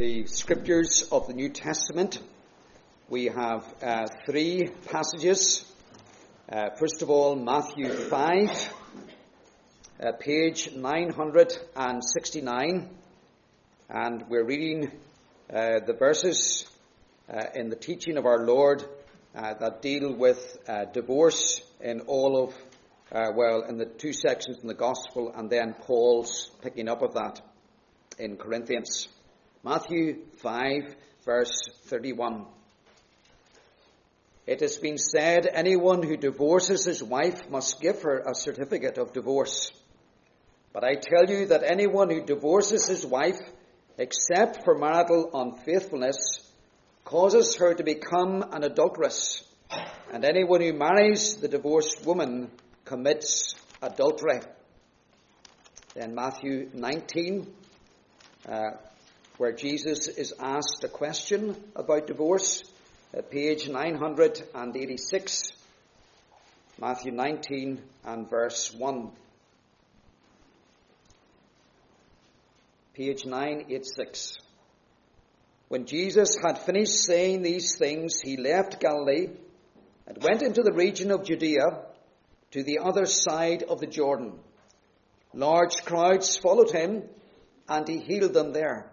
the scriptures of the New Testament. We have uh, three passages. Uh, first of all, Matthew 5, uh, page 969, and we're reading uh, the verses uh, in the teaching of our Lord uh, that deal with divorce in all of, well, in the two sections in the Gospel, and then Paul's picking up of that in Corinthians. Matthew 5, verse 31. It has been said anyone who divorces his wife must give her a certificate of divorce. But I tell you that anyone who divorces his wife, except for marital unfaithfulness, causes her to become an adulteress. And anyone who marries the divorced woman commits adultery. Then Matthew 19, uh, where Jesus is asked a question about divorce, page 986, Matthew 19 and verse 1. Page 986. When Jesus had finished saying these things, he left Galilee and went into the region of Judea to the other side of the Jordan. Large crowds followed him, and he healed them there.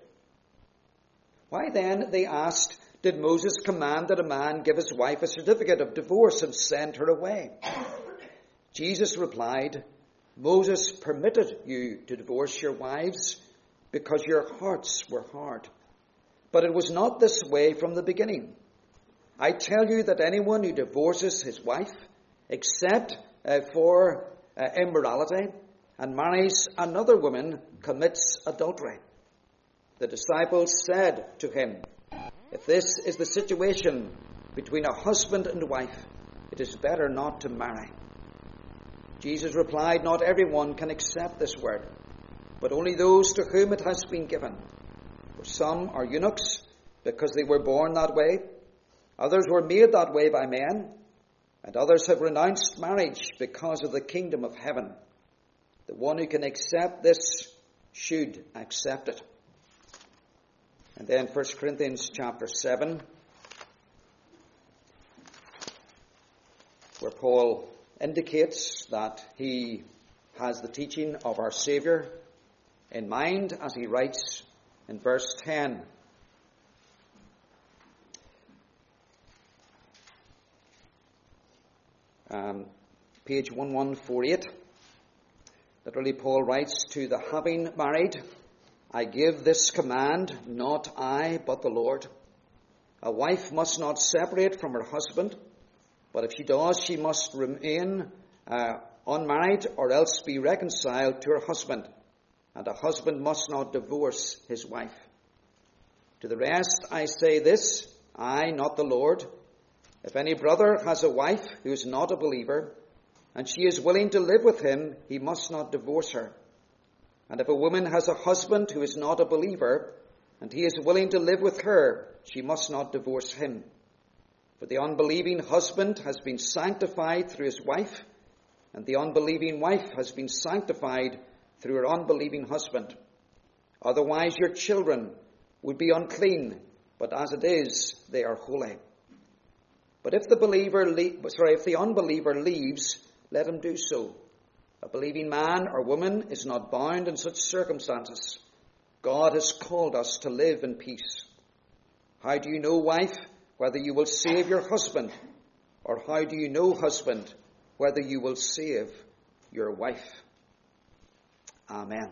Why then, they asked, did Moses command that a man give his wife a certificate of divorce and send her away? Jesus replied, Moses permitted you to divorce your wives because your hearts were hard. But it was not this way from the beginning. I tell you that anyone who divorces his wife, except uh, for uh, immorality, and marries another woman, commits adultery. The disciples said to him, If this is the situation between a husband and wife, it is better not to marry. Jesus replied, Not everyone can accept this word, but only those to whom it has been given. For some are eunuchs because they were born that way, others were made that way by men, and others have renounced marriage because of the kingdom of heaven. The one who can accept this should accept it. And then 1 Corinthians chapter 7, where Paul indicates that he has the teaching of our Saviour in mind as he writes in verse 10. Um, page 1148. Literally, Paul writes to the having married, I give this command, not I, but the Lord. A wife must not separate from her husband but if she does, she must remain uh, unmarried or else be reconciled to her husband. And a husband must not divorce his wife. To the rest, I say this I, not the Lord. If any brother has a wife who is not a believer, and she is willing to live with him, he must not divorce her. And if a woman has a husband who is not a believer, and he is willing to live with her, she must not divorce him. For the unbelieving husband has been sanctified through his wife, and the unbelieving wife has been sanctified through her unbelieving husband. Otherwise, your children would be unclean, but as it is, they are holy. But if the believer, le- sorry, if the unbeliever leaves, let him do so. A believing man or woman is not bound in such circumstances. God has called us to live in peace. How do you know, wife, whether you will save your husband, or how do you know, husband, whether you will save your wife? Amen.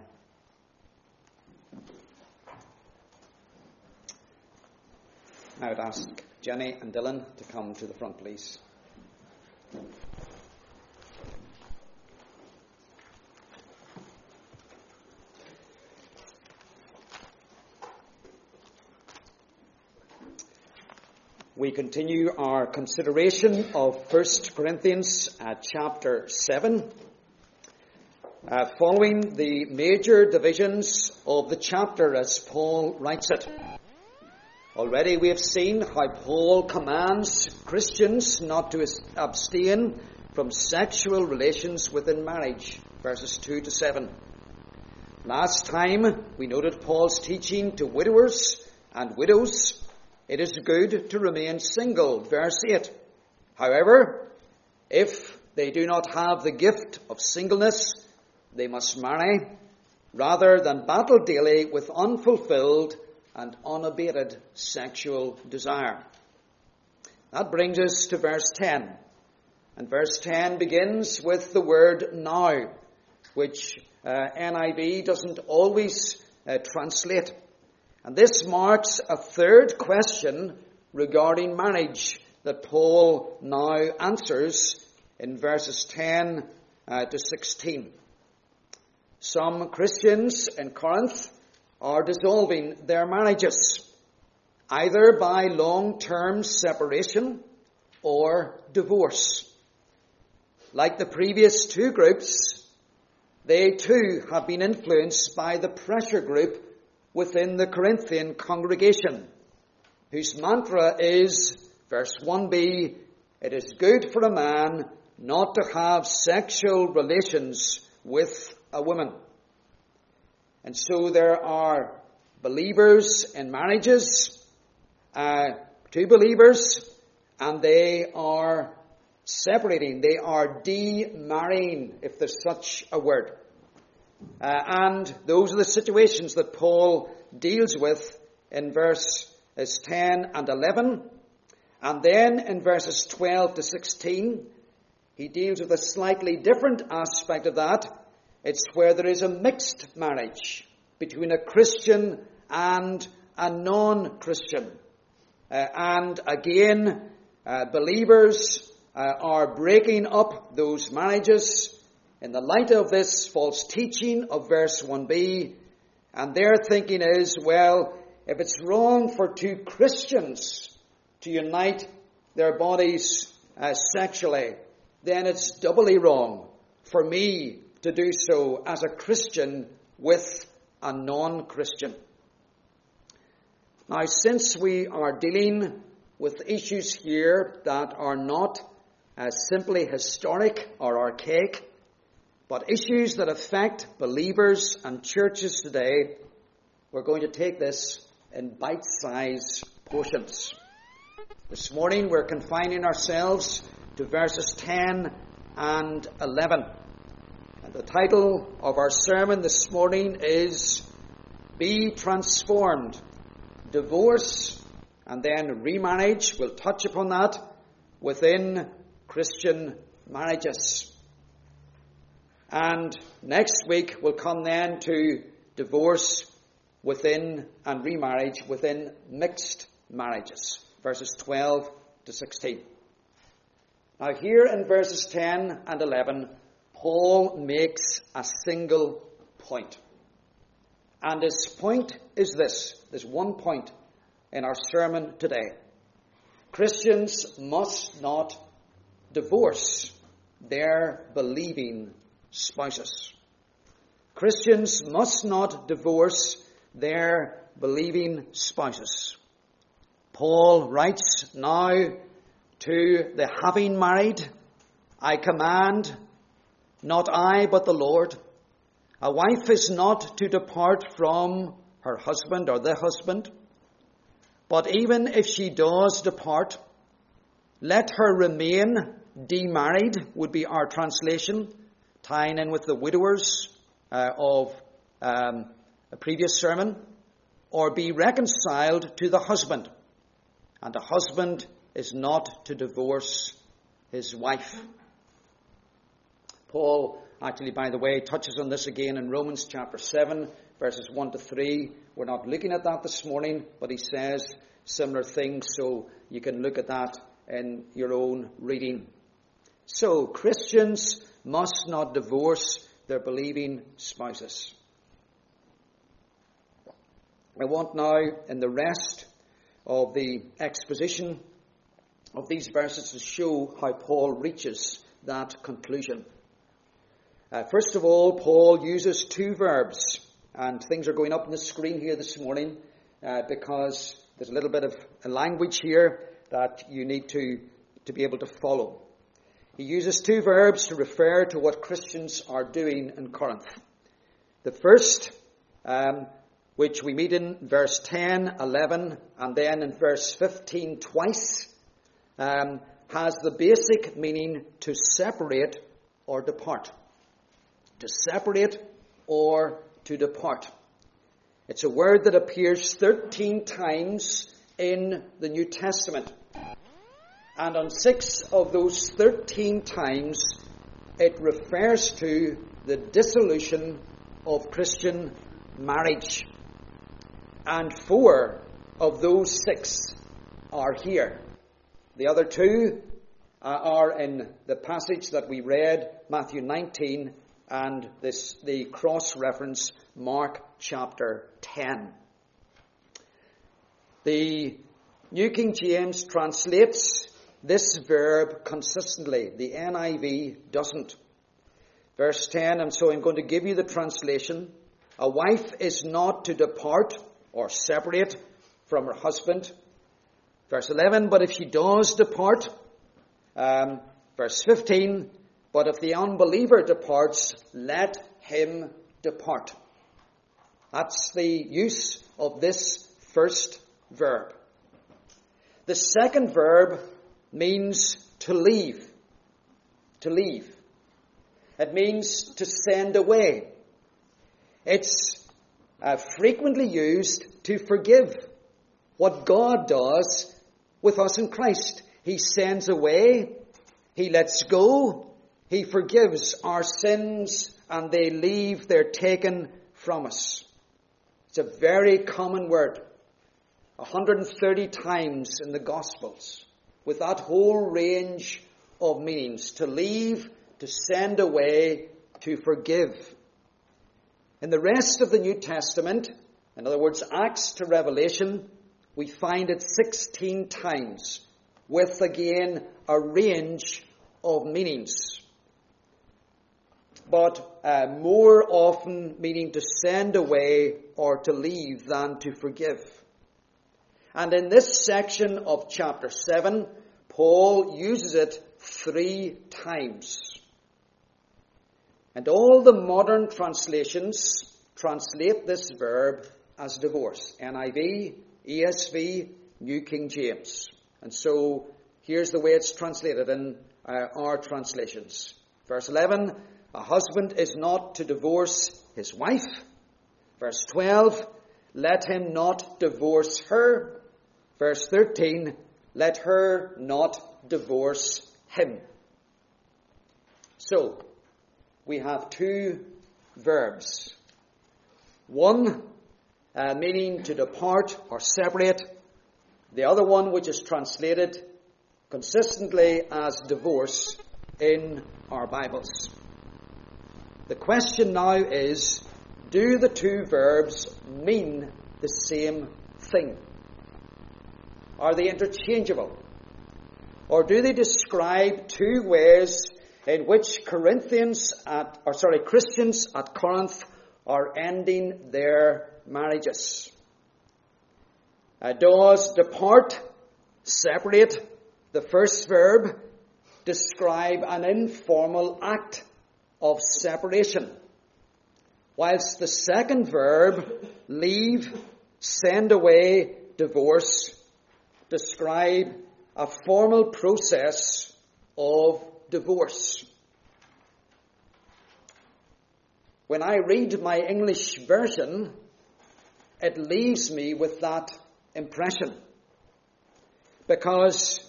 I would ask Jenny and Dylan to come to the front, please. We continue our consideration of 1 Corinthians uh, chapter 7. Uh, following the major divisions of the chapter as Paul writes it. Already we have seen how Paul commands Christians not to abstain from sexual relations within marriage, verses 2 to 7. Last time we noted Paul's teaching to widowers and widows it is good to remain single. Verse 8. However, if they do not have the gift of singleness, they must marry, rather than battle daily with unfulfilled and unabated sexual desire. That brings us to verse 10. And verse 10 begins with the word now, which uh, NIV doesn't always uh, translate. And this marks a third question regarding marriage that Paul now answers in verses 10 uh, to 16. Some Christians in Corinth are dissolving their marriages, either by long-term separation or divorce. Like the previous two groups, they too have been influenced by the pressure group within the Corinthian congregation, whose mantra is, verse 1b, it is good for a man not to have sexual relations with a woman. And so there are believers in marriages, uh, two believers, and they are separating. They are de-marrying, if there's such a word. Uh, and those are the situations that Paul deals with in verses 10 and 11. And then in verses 12 to 16, he deals with a slightly different aspect of that. It's where there is a mixed marriage between a Christian and a non-Christian. Uh, and again, uh, believers uh, are breaking up those marriages in the light of this false teaching of verse 1b, and their thinking is, well, if it's wrong for two Christians to unite their bodies uh, sexually, then it's doubly wrong for me to do so as a Christian with a non-Christian. Now, since we are dealing with issues here that are not uh, simply historic or archaic, but issues that affect believers and churches today, we're going to take this in bite-sized portions. This morning we're confining ourselves to verses 10 and 11. And the title of our sermon this morning is Be Transformed. Divorce and then remarriage. We'll touch upon that within Christian marriages. And next week we'll come then to divorce within and remarriage within mixed marriages, verses 12 to 16. Now here in verses 10 and 11, Paul makes a single point. And his point is this. There's one point in our sermon today. Christians must not divorce their believing spouses. Christians must not divorce their believing spouses. Paul writes now to the having married, I command, not I, but the Lord. A wife is not to depart from her husband or the husband, but even if she does depart, let her remain demarried, would be our translation, tying in with the widowers uh, of um, a previous sermon, or be reconciled to the husband. And the husband is not to divorce his wife. Paul, actually, by the way, touches on this again in Romans chapter 7, verses 1 to 3. We're not looking at that this morning, but he says similar things, so you can look at that in your own reading. So, Christians must not divorce their believing spouses. I want now, in the rest of the exposition of these verses to show how Paul reaches that conclusion. Uh, first of all, Paul uses two verbs, and things are going up on the screen here this morning uh, because there's a little bit of language here that you need to, to be able to follow. He uses two verbs to refer to what Christians are doing in Corinth. The first, um, which we meet in verse 10, 11, and then in verse 15 twice, um, has the basic meaning to separate or depart. To separate or to depart. It's a word that appears 13 times in the New Testament. And on six of those 13 times, it refers to the dissolution of Christian marriage. And four of those six are here. The other two uh, are in the passage that we read, Matthew 19, and this, the cross reference, Mark chapter 10. The New King James translates this verb consistently. The NIV doesn't. Verse 10, and so I'm going to give you the translation. A wife is not to depart or separate from her husband. Verse 11, but if she does depart, um, verse 15, but if the unbeliever departs, let him depart. That's the use of this first verb. The second verb means to leave. To leave. It means to send away. It's uh, frequently used to forgive what God does with us in Christ. He sends away, He lets go, He forgives our sins, and they leave, they're taken from us. It's a very common word. 130 times in the Gospels with that whole range of meanings to leave, to send away, to forgive. In the rest of the New Testament, in other words, Acts to Revelation, we find it 16 times with again a range of meanings. But uh, more often meaning to send away or to leave than to forgive. And in this section of chapter 7, Paul uses it three times. And all the modern translations translate this verb as divorce. NIV, ESV, New King James. And so here's the way it's translated in uh, our translations. Verse 11, a husband is not to divorce his wife. Verse 12, let him not divorce her. Verse 13, let her not divorce him. So, we have two verbs. One, uh, meaning to depart or separate. The other one, which is translated consistently as divorce in our Bibles. The question now is, do the two verbs mean the same thing? Are they interchangeable? Or do they describe two ways in which Corinthians at, or sorry, Christians at Corinth are ending their marriages? Uh, does depart, separate, the first verb, describe an informal act of separation? Whilst the second verb, leave, send away, divorce, describe a formal process of divorce. When I read my English version, it leaves me with that impression. Because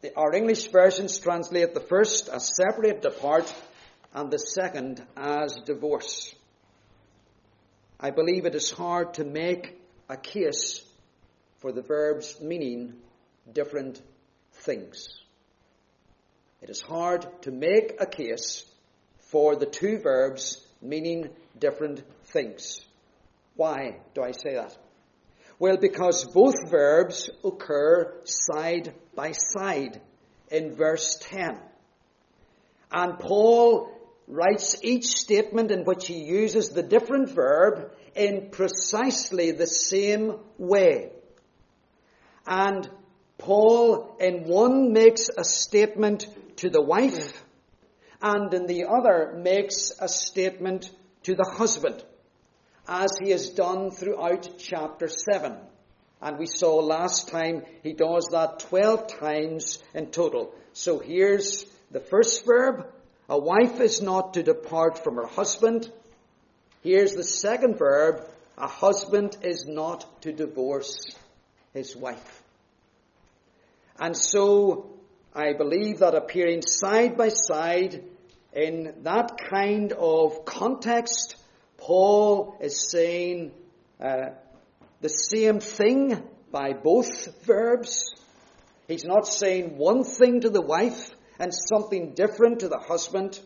the, our English versions translate the first as separate, depart, and the second as divorce. I believe it is hard to make a case for the verb's meaning different things. It is hard to make a case for the two verbs meaning different things. Why do I say that? Well, because both verbs occur side by side in verse 10. And Paul writes each statement in which he uses the different verb in precisely the same way. And Paul in one makes a statement to the wife and in the other makes a statement to the husband as he has done throughout chapter 7. And we saw last time he does that 12 times in total. So here's the first verb. A wife is not to depart from her husband. Here's the second verb. A husband is not to divorce his wife. And so I believe that appearing side by side in that kind of context, Paul is saying uh, the same thing by both verbs. He's not saying one thing to the wife and something different to the husband.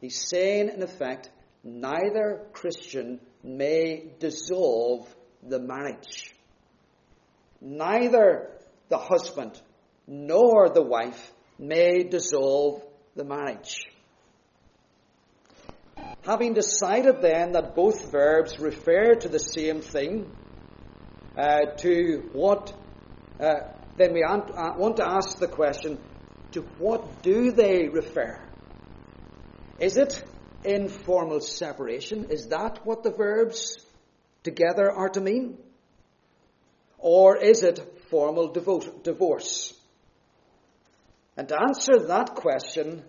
He's saying, in effect, neither Christian may dissolve the marriage. Neither the husband nor the wife may dissolve the marriage. Having decided then that both verbs refer to the same thing, uh, to what, uh, then we uh, want to ask the question, to what do they refer? Is it informal separation? Is that what the verbs together are to mean? Or is it formal divorce? And to answer that question,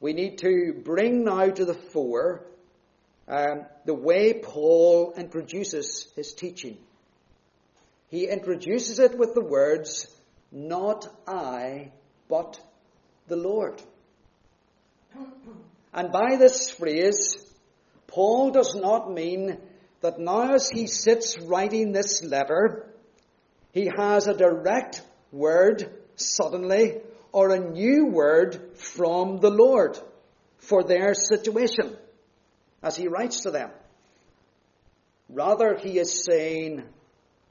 we need to bring now to the fore um, the way Paul introduces his teaching. He introduces it with the words, Not I, but the Lord. And by this phrase, Paul does not mean that now as he sits writing this letter, he has a direct word suddenly or a new word from the Lord for their situation as he writes to them. Rather, he is saying,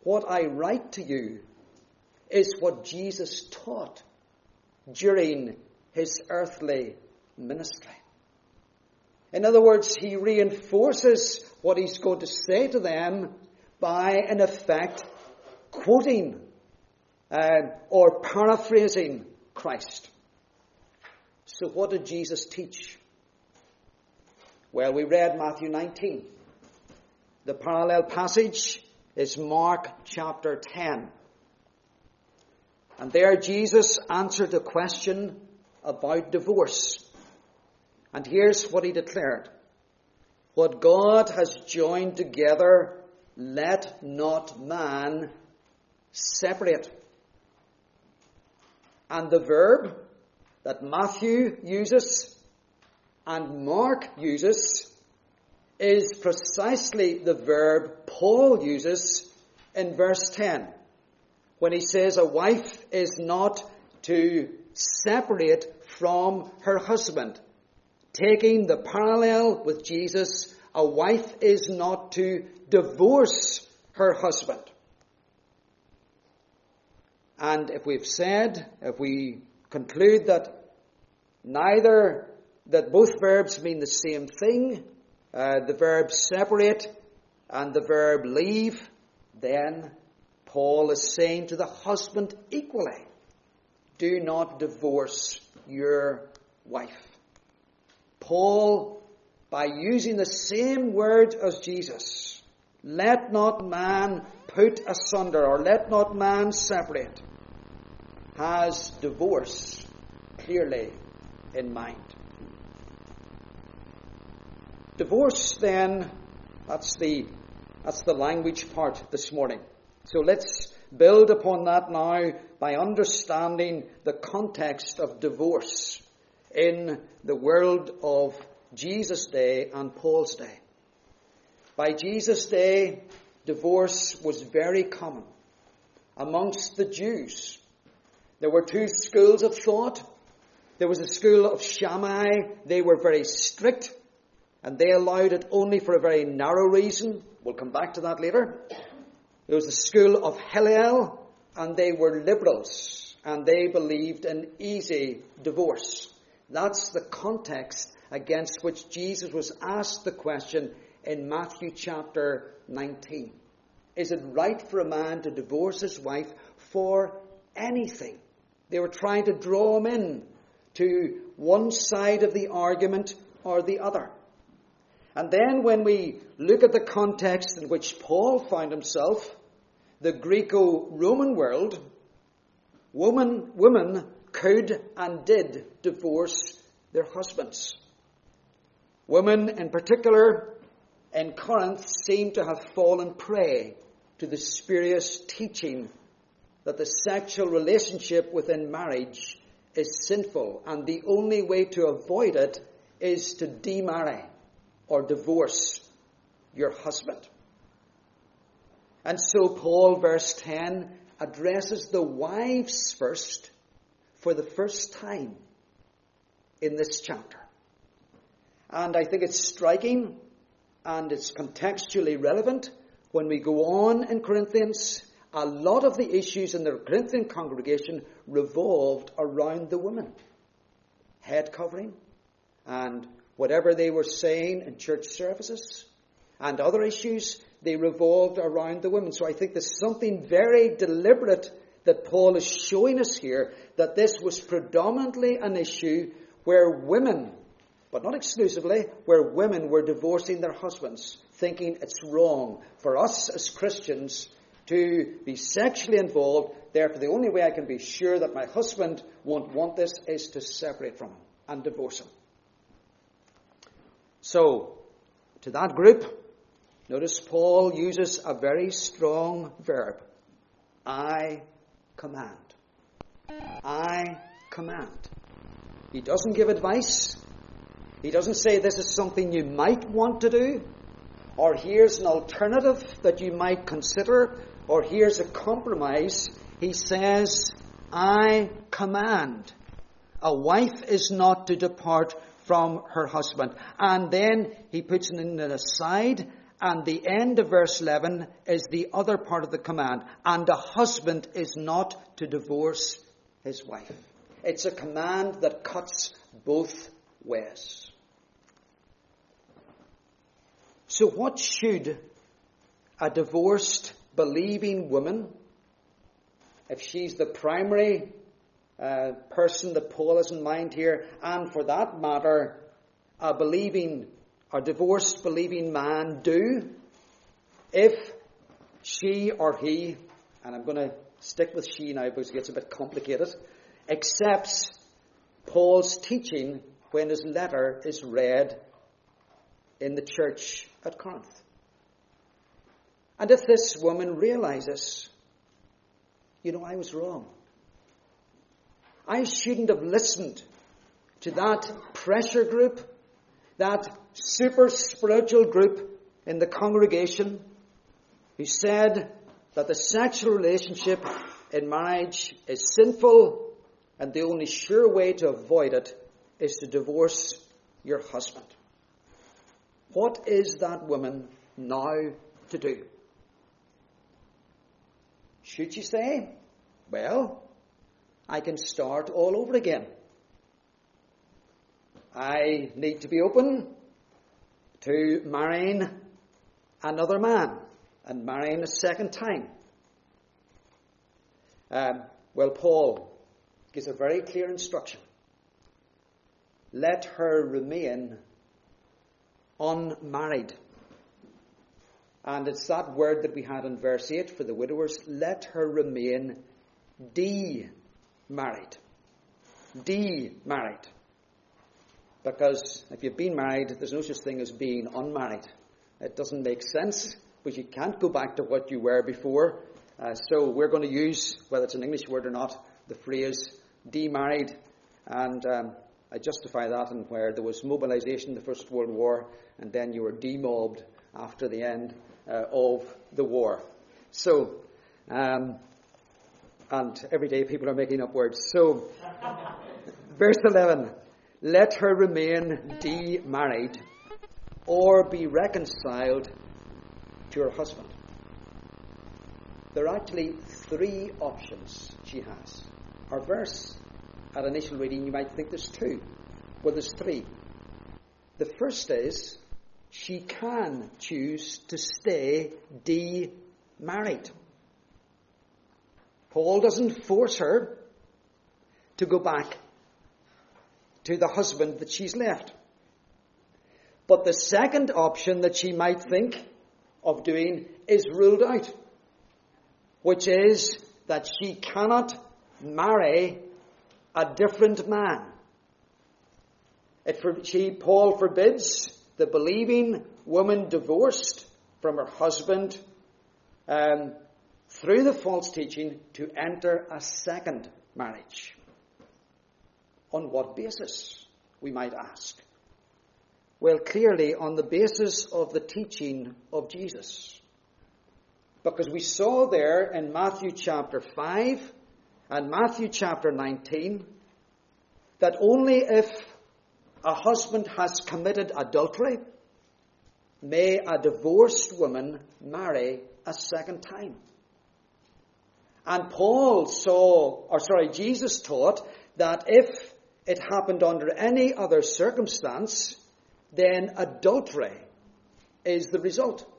What I write to you is what Jesus taught during his earthly ministry. In other words, he reinforces what he's going to say to them by, in effect, quoting uh, or paraphrasing Christ. So what did Jesus teach? Well, we read Matthew 19. The parallel passage is Mark chapter 10. And there Jesus answered a question about divorce. And here's what he declared. What God has joined together, let not man separate. And the verb that Matthew uses and Mark uses is precisely the verb Paul uses in verse 10 when he says a wife is not to separate from her husband. Taking the parallel with Jesus, a wife is not to divorce her husband. And if we've said, if we conclude that neither, that both verbs mean the same thing, uh, the verb separate and the verb leave, then Paul is saying to the husband equally, do not divorce your wife. Paul, by using the same word as Jesus, let not man put asunder or let not man separate, has divorce clearly in mind. Divorce then, that's the, that's the language part this morning. So let's build upon that now by understanding the context of divorce in the world of Jesus' day and Paul's day. By Jesus' day, divorce was very common amongst the Jews. There were two schools of thought. There was a school of Shammai. They were very strict and they allowed it only for a very narrow reason. We'll come back to that later. There was the school of Hillel, and they were liberals, and they believed in easy divorce. That's the context against which Jesus was asked the question in Matthew chapter 19. Is it right for a man to divorce his wife for anything? They were trying to draw him in to one side of the argument or the other. And then when we look at the context in which Paul found himself, the Greco-Roman world, women, women could and did divorce their husbands. Women in particular in Corinth seem to have fallen prey to the spurious teaching that the sexual relationship within marriage is sinful and the only way to avoid it is to demarry or divorce your husband. And so Paul, verse 10, addresses the wives first for the first time in this chapter. And I think it's striking and it's contextually relevant when we go on in Corinthians. A lot of the issues in the Corinthian congregation revolved around the women. Head covering and whatever they were saying in church services and other issues, they revolved around the women. So I think there's something very deliberate that Paul is showing us here that this was predominantly an issue where women, but not exclusively, where women were divorcing their husbands, thinking it's wrong for us as Christians to be sexually involved. Therefore, the only way I can be sure that my husband won't want this is to separate from him and divorce him. So, to that group, notice Paul uses a very strong verb. I command. I command. He doesn't give advice. He doesn't say this is something you might want to do, or here's an alternative that you might consider, or here's a compromise. He says, I command. A wife is not to depart from her husband. And then he puts it in an aside, and the end of verse 11 is the other part of the command. And a husband is not to divorce his wife. It's a command that cuts both ways. So, what should a divorced, believing woman, if she's the primary uh, person that Paul has in mind here, and for that matter, a believing, a divorced believing man do? If she or he, and I'm going to stick with she now because it gets a bit complicated, accepts Paul's teaching when his letter is read in the church at Corinth. And if this woman realizes, you know, I was wrong. I shouldn't have listened to that pressure group, that super spiritual group in the congregation who said that the sexual relationship in marriage is sinful and the only sure way to avoid it is to divorce your husband. What is that woman now to do? Should she say, well, I can start all over again. I need to be open to marrying another man and marrying a second time. Um, well, Paul gives a very clear instruction. Let her remain unmarried. And it's that word that we had in verse 8 for the widowers. Let her remain de married. De-married. Because if you've been married, there's no such thing as being unmarried. It doesn't make sense, but you can't go back to what you were before. Uh, so we're going to use, whether it's an English word or not, the phrase demarried. And um, I justify that in where there was mobilization in the First World War, and then you were demobbed after the end uh, of the war. So, um, and every day people are making up words. So, verse 11 let her remain de-married or be reconciled to her husband. There are actually three options she has. Our verse, at initial reading, you might think there's two. Well, there's three. The first is she can choose to stay de-married. Paul doesn't force her to go back to the husband that she's left. But the second option that she might think of doing is ruled out, which is that she cannot marry a different man. It she, Paul forbids the believing woman divorced from her husband um, through the false teaching to enter a second marriage. On what basis, we might ask? Well, clearly on the basis of the teaching of Jesus. Because we saw there in Matthew chapter 5 and Matthew chapter 19 that only if a husband has committed adultery may a divorced woman marry a second time. And Paul saw, or sorry, Jesus taught that if it happened under any other circumstance, then adultery is the result.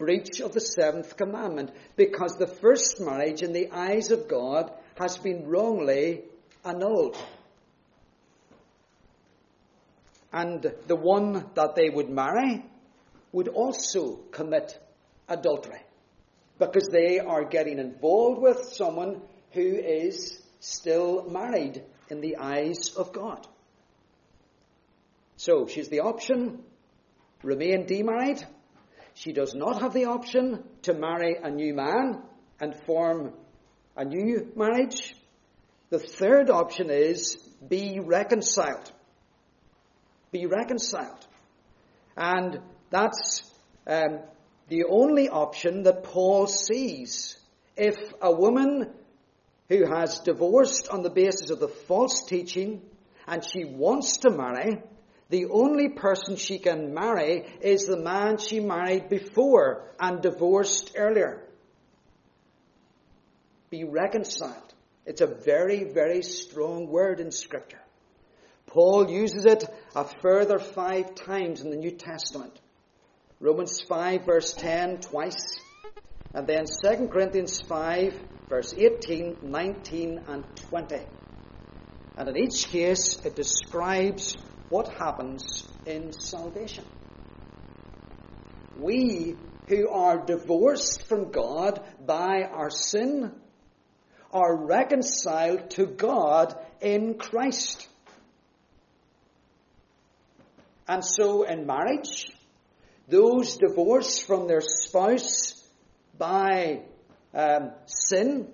Breach of the seventh commandment, because the first marriage in the eyes of God has been wrongly annulled. And the one that they would marry would also commit adultery because they are getting involved with someone who is still married in the eyes of God. So she's the option remain demarried. She does not have the option to marry a new man and form a new marriage. The third option is be reconciled. Be reconciled. And that's um, the only option that Paul sees. If a woman who has divorced on the basis of the false teaching and she wants to marry, the only person she can marry is the man she married before and divorced earlier. Be reconciled. It's a very, very strong word in Scripture. Paul uses it a further five times in the New Testament. Romans 5 verse 10 twice. And then 2 Corinthians 5 verse 18, 19 and 20. And in each case it describes what happens in salvation. We who are divorced from God by our sin are reconciled to God in Christ. And so in marriage, those divorced from their spouse by um, sin,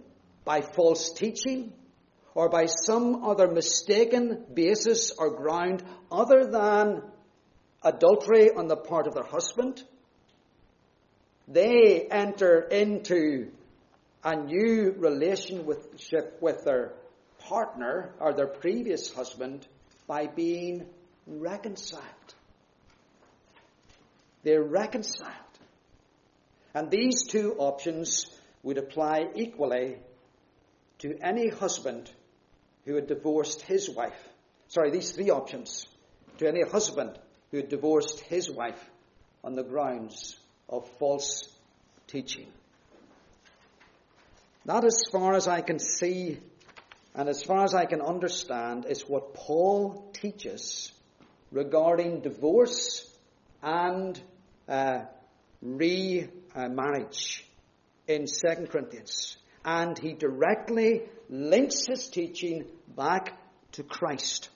by false teaching, or by some other mistaken basis or ground other than adultery on the part of their husband, they enter into a new relationship with their partner or their previous husband by being reconciled. They're reconciled. And these two options would apply equally to any husband who had divorced his wife. Sorry, these three options to any husband who had divorced his wife on the grounds of false teaching. That, as far as I can see and as far as I can understand, is what Paul teaches regarding divorce and uh, remarriage in 2 Corinthians. And he directly links his teaching back to Christ.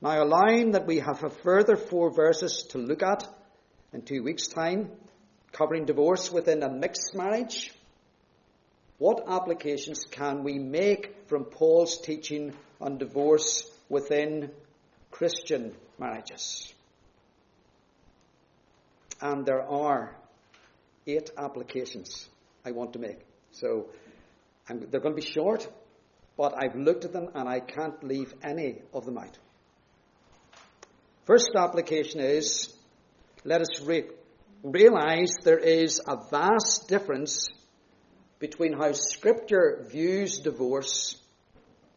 Now, allowing that we have a further four verses to look at in two weeks' time, covering divorce within a mixed marriage, what applications can we make from Paul's teaching on divorce within Christian marriages? And there are eight applications I want to make. So I'm, they're going to be short, but I've looked at them and I can't leave any of them out. First application is let us re- realize there is a vast difference between how Scripture views divorce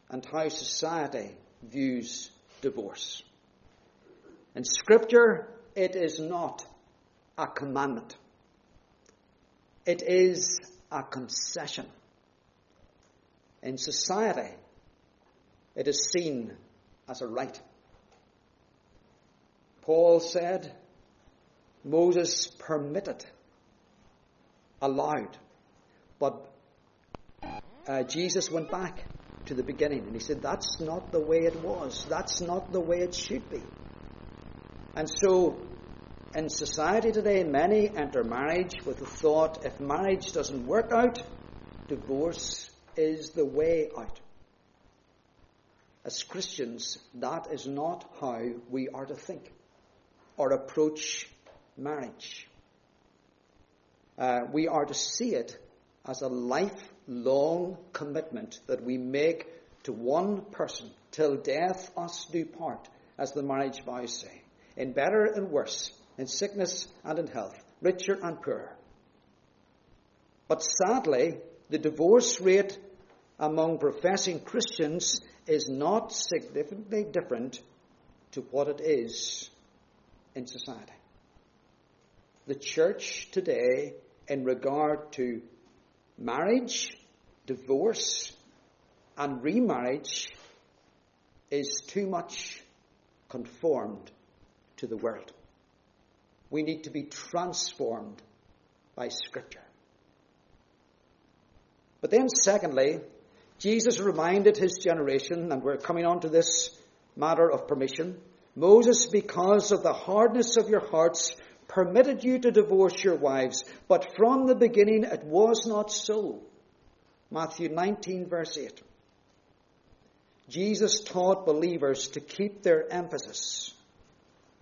and how society views divorce. In Scripture, it is not a commandment. It is a concession. In society, it is seen as a right. Paul said, Moses permitted, allowed, but uh, Jesus went back to the beginning and he said, That's not the way it was. That's not the way it should be. And so, in society today, many enter marriage with the thought if marriage doesn't work out, divorce is the way out. As Christians, that is not how we are to think or approach marriage. Uh, we are to see it as a lifelong commitment that we make to one person till death us do part, as the marriage vows say, in better and worse, in sickness and in health, richer and poorer. But sadly, the divorce rate among professing Christians is not significantly different to what it is in society. The church today, in regard to marriage, divorce, and remarriage, is too much conformed to the world. We need to be transformed by Scripture. But then, secondly, Jesus reminded his generation, and we're coming on to this matter of permission. Moses, because of the hardness of your hearts, permitted you to divorce your wives, but from the beginning it was not so. Matthew 19, verse 8. Jesus taught believers to keep their emphasis,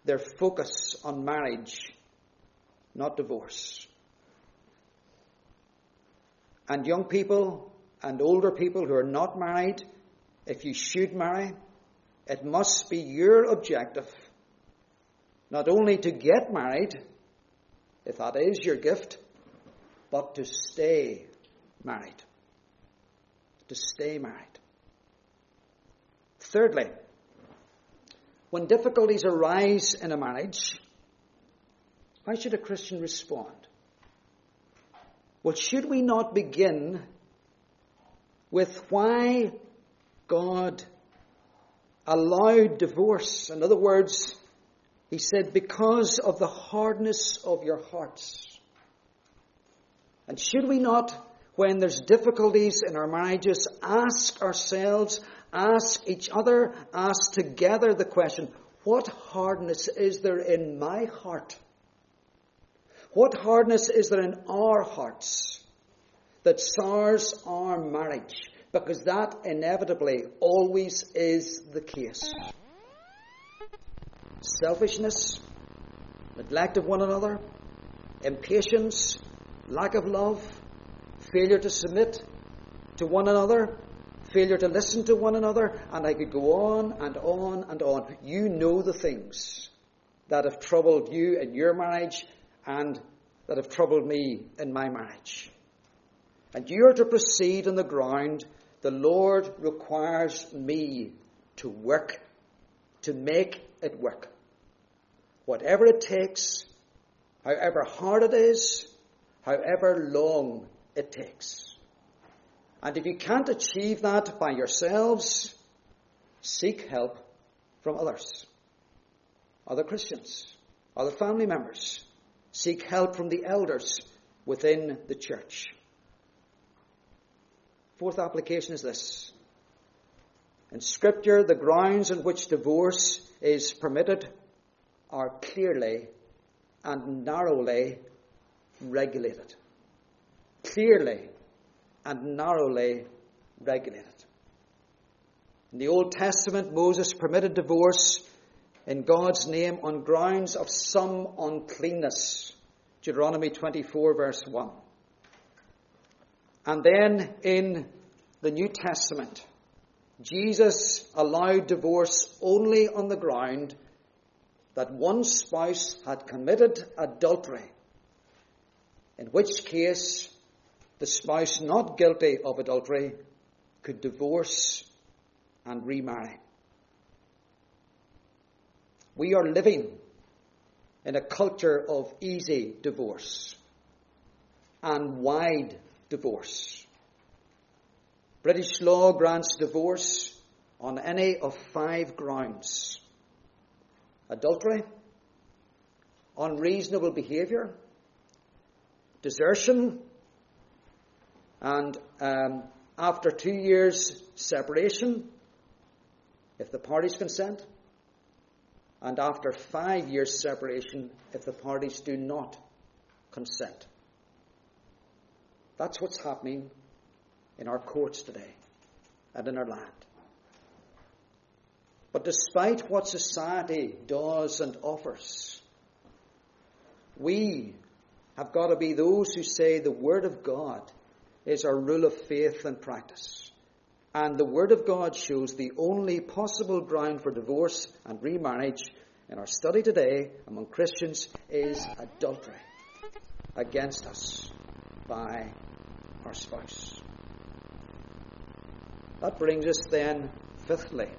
their focus on marriage, not divorce. And young people and older people who are not married, if you should marry, it must be your objective not only to get married, if that is your gift, but to stay married. To stay married. Thirdly, when difficulties arise in a marriage, how should a Christian respond? Well, should we not begin with why God allowed divorce? In other words, he said, because of the hardness of your hearts. And should we not, when there's difficulties in our marriages, ask ourselves, ask each other, ask together the question, what hardness is there in my heart? What hardness is there in our hearts that sours our marriage? Because that inevitably always is the case selfishness, neglect of one another, impatience, lack of love, failure to submit to one another, failure to listen to one another, and I could go on and on and on. You know the things that have troubled you in your marriage and that have troubled me in my marriage. And you are to proceed on the ground the Lord requires me to work, to make it work. Whatever it takes, however hard it is, however long it takes. And if you can't achieve that by yourselves, seek help from others. Other Christians, other family members. Seek help from the elders within the church. Fourth application is this. In Scripture, the grounds on which divorce is permitted are clearly and narrowly regulated. Clearly and narrowly regulated. In the Old Testament, Moses permitted divorce in God's name on grounds of some uncleanness. Deuteronomy 24, verse 1. And then in the New Testament, Jesus allowed divorce only on the ground that one spouse had committed adultery in which case the spouse not guilty of adultery could divorce and remarry. We are living in a culture of easy divorce and wide divorce. British law grants divorce on any of five grounds adultery, unreasonable behaviour, desertion, and um, after two years separation, if the parties consent, and after five years separation, if the parties do not consent. That's what's happening in our courts today and in our land. But despite what society does and offers, we have got to be those who say the Word of God is our rule of faith and practice. And the Word of God shows the only possible ground for divorce and remarriage in our study today among Christians is adultery against us by our spouse. That brings us then, fifthly,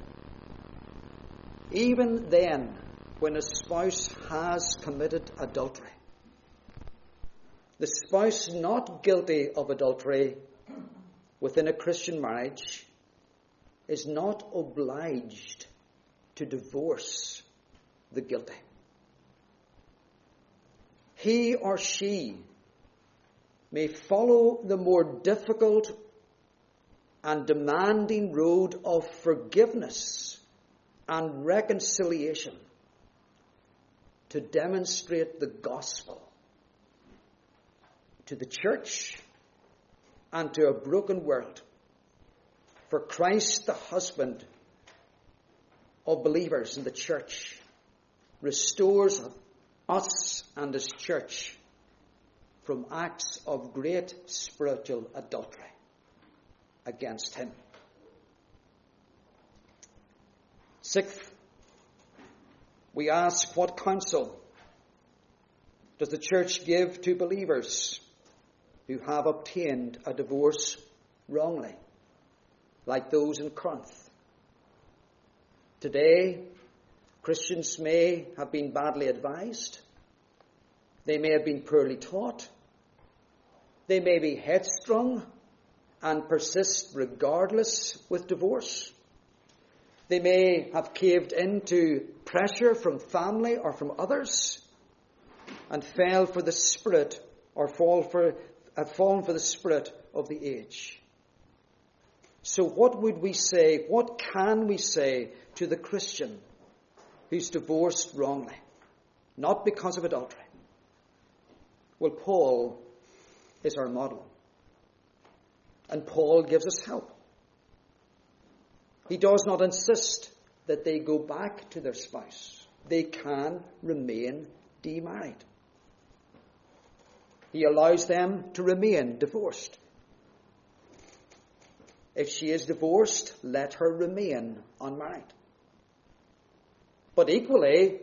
even then, when a spouse has committed adultery, the spouse not guilty of adultery within a Christian marriage is not obliged to divorce the guilty. He or she may follow the more difficult and demanding road of forgiveness and reconciliation to demonstrate the gospel to the church and to a broken world. For Christ, the husband of believers in the church, restores us and his church from acts of great spiritual adultery against him. Sixth, we ask what counsel does the church give to believers who have obtained a divorce wrongly, like those in Corinth? Today, Christians may have been badly advised. They may have been poorly taught. They may be headstrong and persist regardless with divorce. They may have caved into pressure from family or from others and fell for the spirit or fall for, have fallen for the spirit of the age. So what would we say, what can we say to the Christian who's divorced wrongly? Not because of adultery. Well, Paul is our model. And Paul gives us help. He does not insist that they go back to their spouse. They can remain demarried. He allows them to remain divorced. If she is divorced, let her remain unmarried. But equally,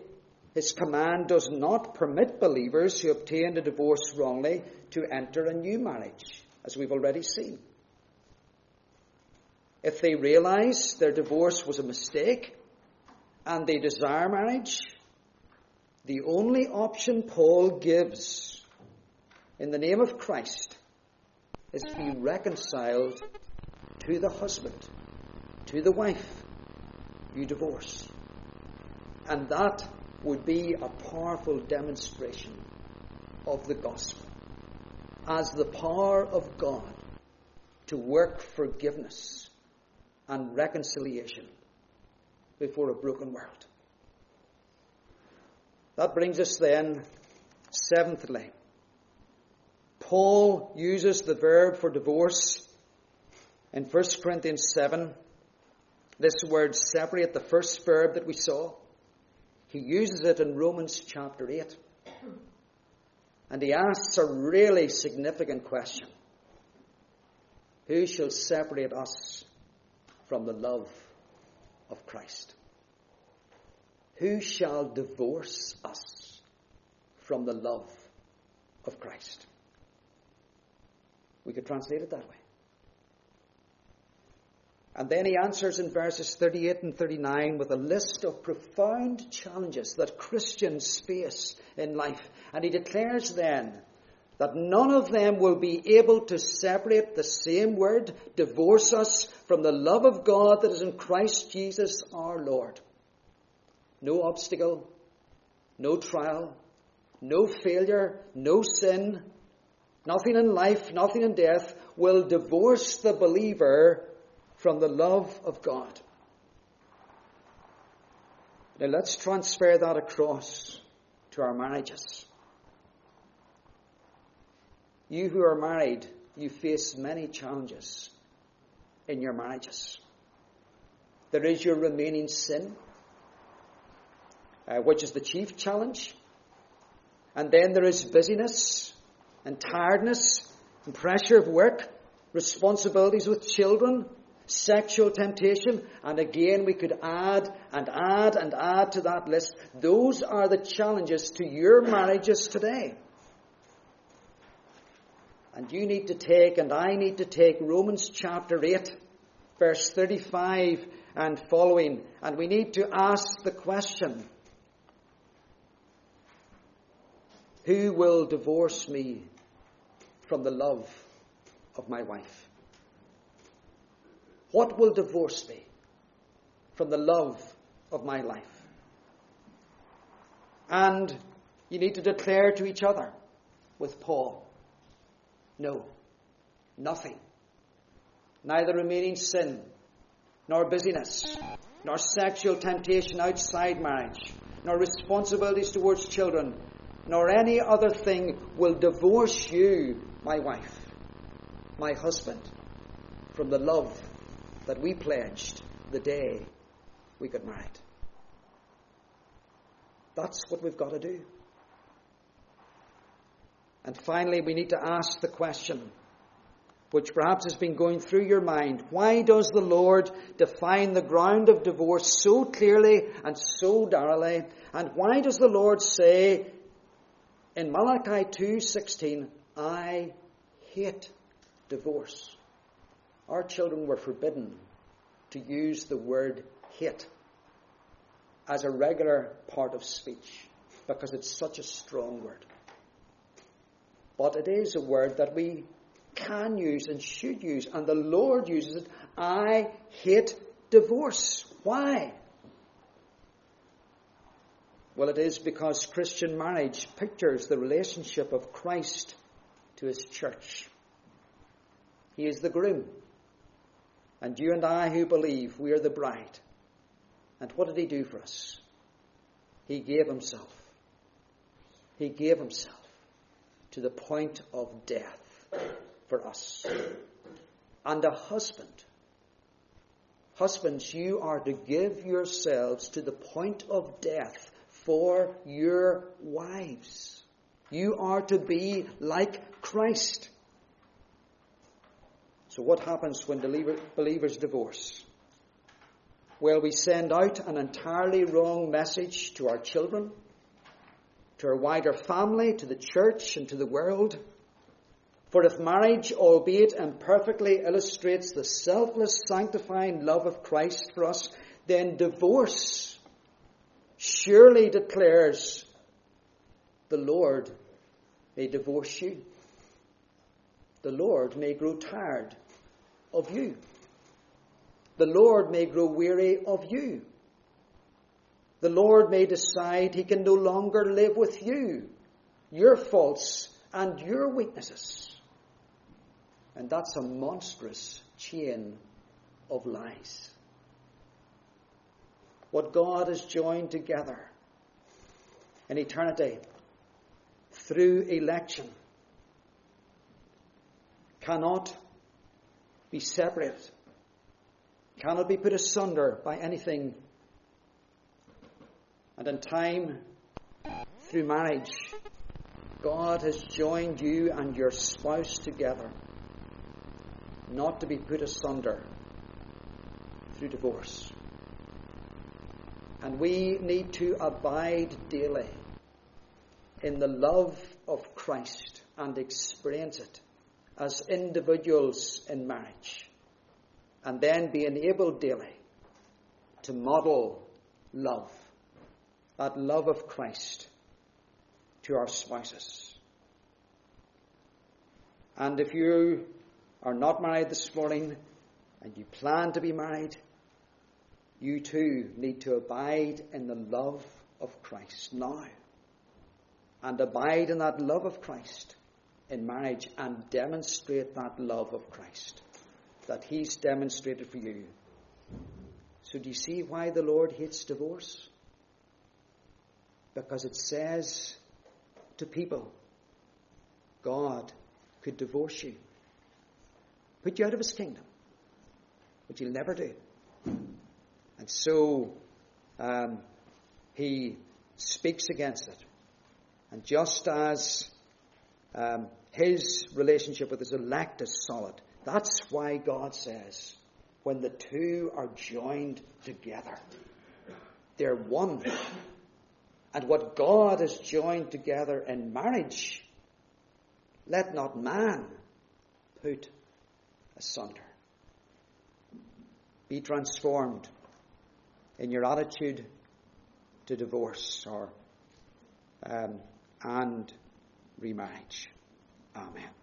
his command does not permit believers who obtained a divorce wrongly to enter a new marriage, as we've already seen. If they realize their divorce was a mistake and they desire marriage, the only option Paul gives in the name of Christ is to be reconciled to the husband, to the wife you divorce. And that would be a powerful demonstration of the gospel as the power of God to work forgiveness and reconciliation before a broken world. That brings us then, seventhly, Paul uses the verb for divorce in 1 Corinthians 7. This word separate, the first verb that we saw, he uses it in Romans chapter 8. And he asks a really significant question Who shall separate us from the love of Christ? Who shall divorce us from the love of Christ? We could translate it that way. And then he answers in verses 38 and 39 with a list of profound challenges that Christians face in life. And he declares then that none of them will be able to separate the same word, divorce us from the love of God that is in Christ Jesus our Lord. No obstacle, no trial, no failure, no sin, nothing in life, nothing in death will divorce the believer from the love of God. Now let's transfer that across to our marriages. You who are married, you face many challenges in your marriages. There is your remaining sin, uh, which is the chief challenge. And then there is busyness and tiredness and pressure of work, responsibilities with children, sexual temptation, and again we could add and add and add to that list. Those are the challenges to your marriages today. And you need to take, and I need to take Romans chapter 8, verse 35 and following, and we need to ask the question Who will divorce me from the love of my wife? What will divorce me from the love of my life? And you need to declare to each other with Paul no, nothing. Neither remaining sin, nor busyness, nor sexual temptation outside marriage, nor responsibilities towards children, nor any other thing will divorce you, my wife, my husband, from the love that we pledged the day we got married. That's what we've got to do. And finally, we need to ask the question, which perhaps has been going through your mind why does the Lord define the ground of divorce so clearly and so narrowly? And why does the Lord say in Malachi 2:16, I hate divorce? Our children were forbidden to use the word hate as a regular part of speech because it's such a strong word. But it is a word that we can use and should use, and the Lord uses it. I hate divorce. Why? Well, it is because Christian marriage pictures the relationship of Christ to his church. He is the groom. And you and I who believe, we are the bride. And what did he do for us? He gave himself. He gave himself to the point of death for us. And a husband, husbands, you are to give yourselves to the point of death for your wives. You are to be like Christ. So, what happens when believers divorce? Well, we send out an entirely wrong message to our children, to our wider family, to the church, and to the world. For if marriage, albeit imperfectly, illustrates the selfless, sanctifying love of Christ for us, then divorce surely declares the Lord may divorce you. The Lord may grow tired of you. The Lord may grow weary of you the Lord may decide he can no longer live with you, your faults and your weaknesses. And that's a monstrous chain of lies. What God has joined together in eternity through election cannot be separated, cannot be put asunder by anything and in time, through marriage, God has joined you and your spouse together, not to be put asunder through divorce. And we need to abide daily in the love of Christ and experience it as individuals in marriage and then be enabled daily to model love, that love of Christ to our spouses. And if you are not married this morning and you plan to be married, you too need to abide in the love of Christ now. And abide in that love of Christ in marriage and demonstrate that love of Christ that He's demonstrated for you. So, do you see why the Lord hates divorce? Because it says to people, God could divorce you, put you out of His kingdom, but He'll never do. And so, um, He speaks against it. And just as um, his relationship with his elect is solid, that's why God says, when the two are joined together, they're one. And what God has joined together in marriage, let not man put asunder. Be transformed in your attitude to divorce or um, and remarriage. Amen.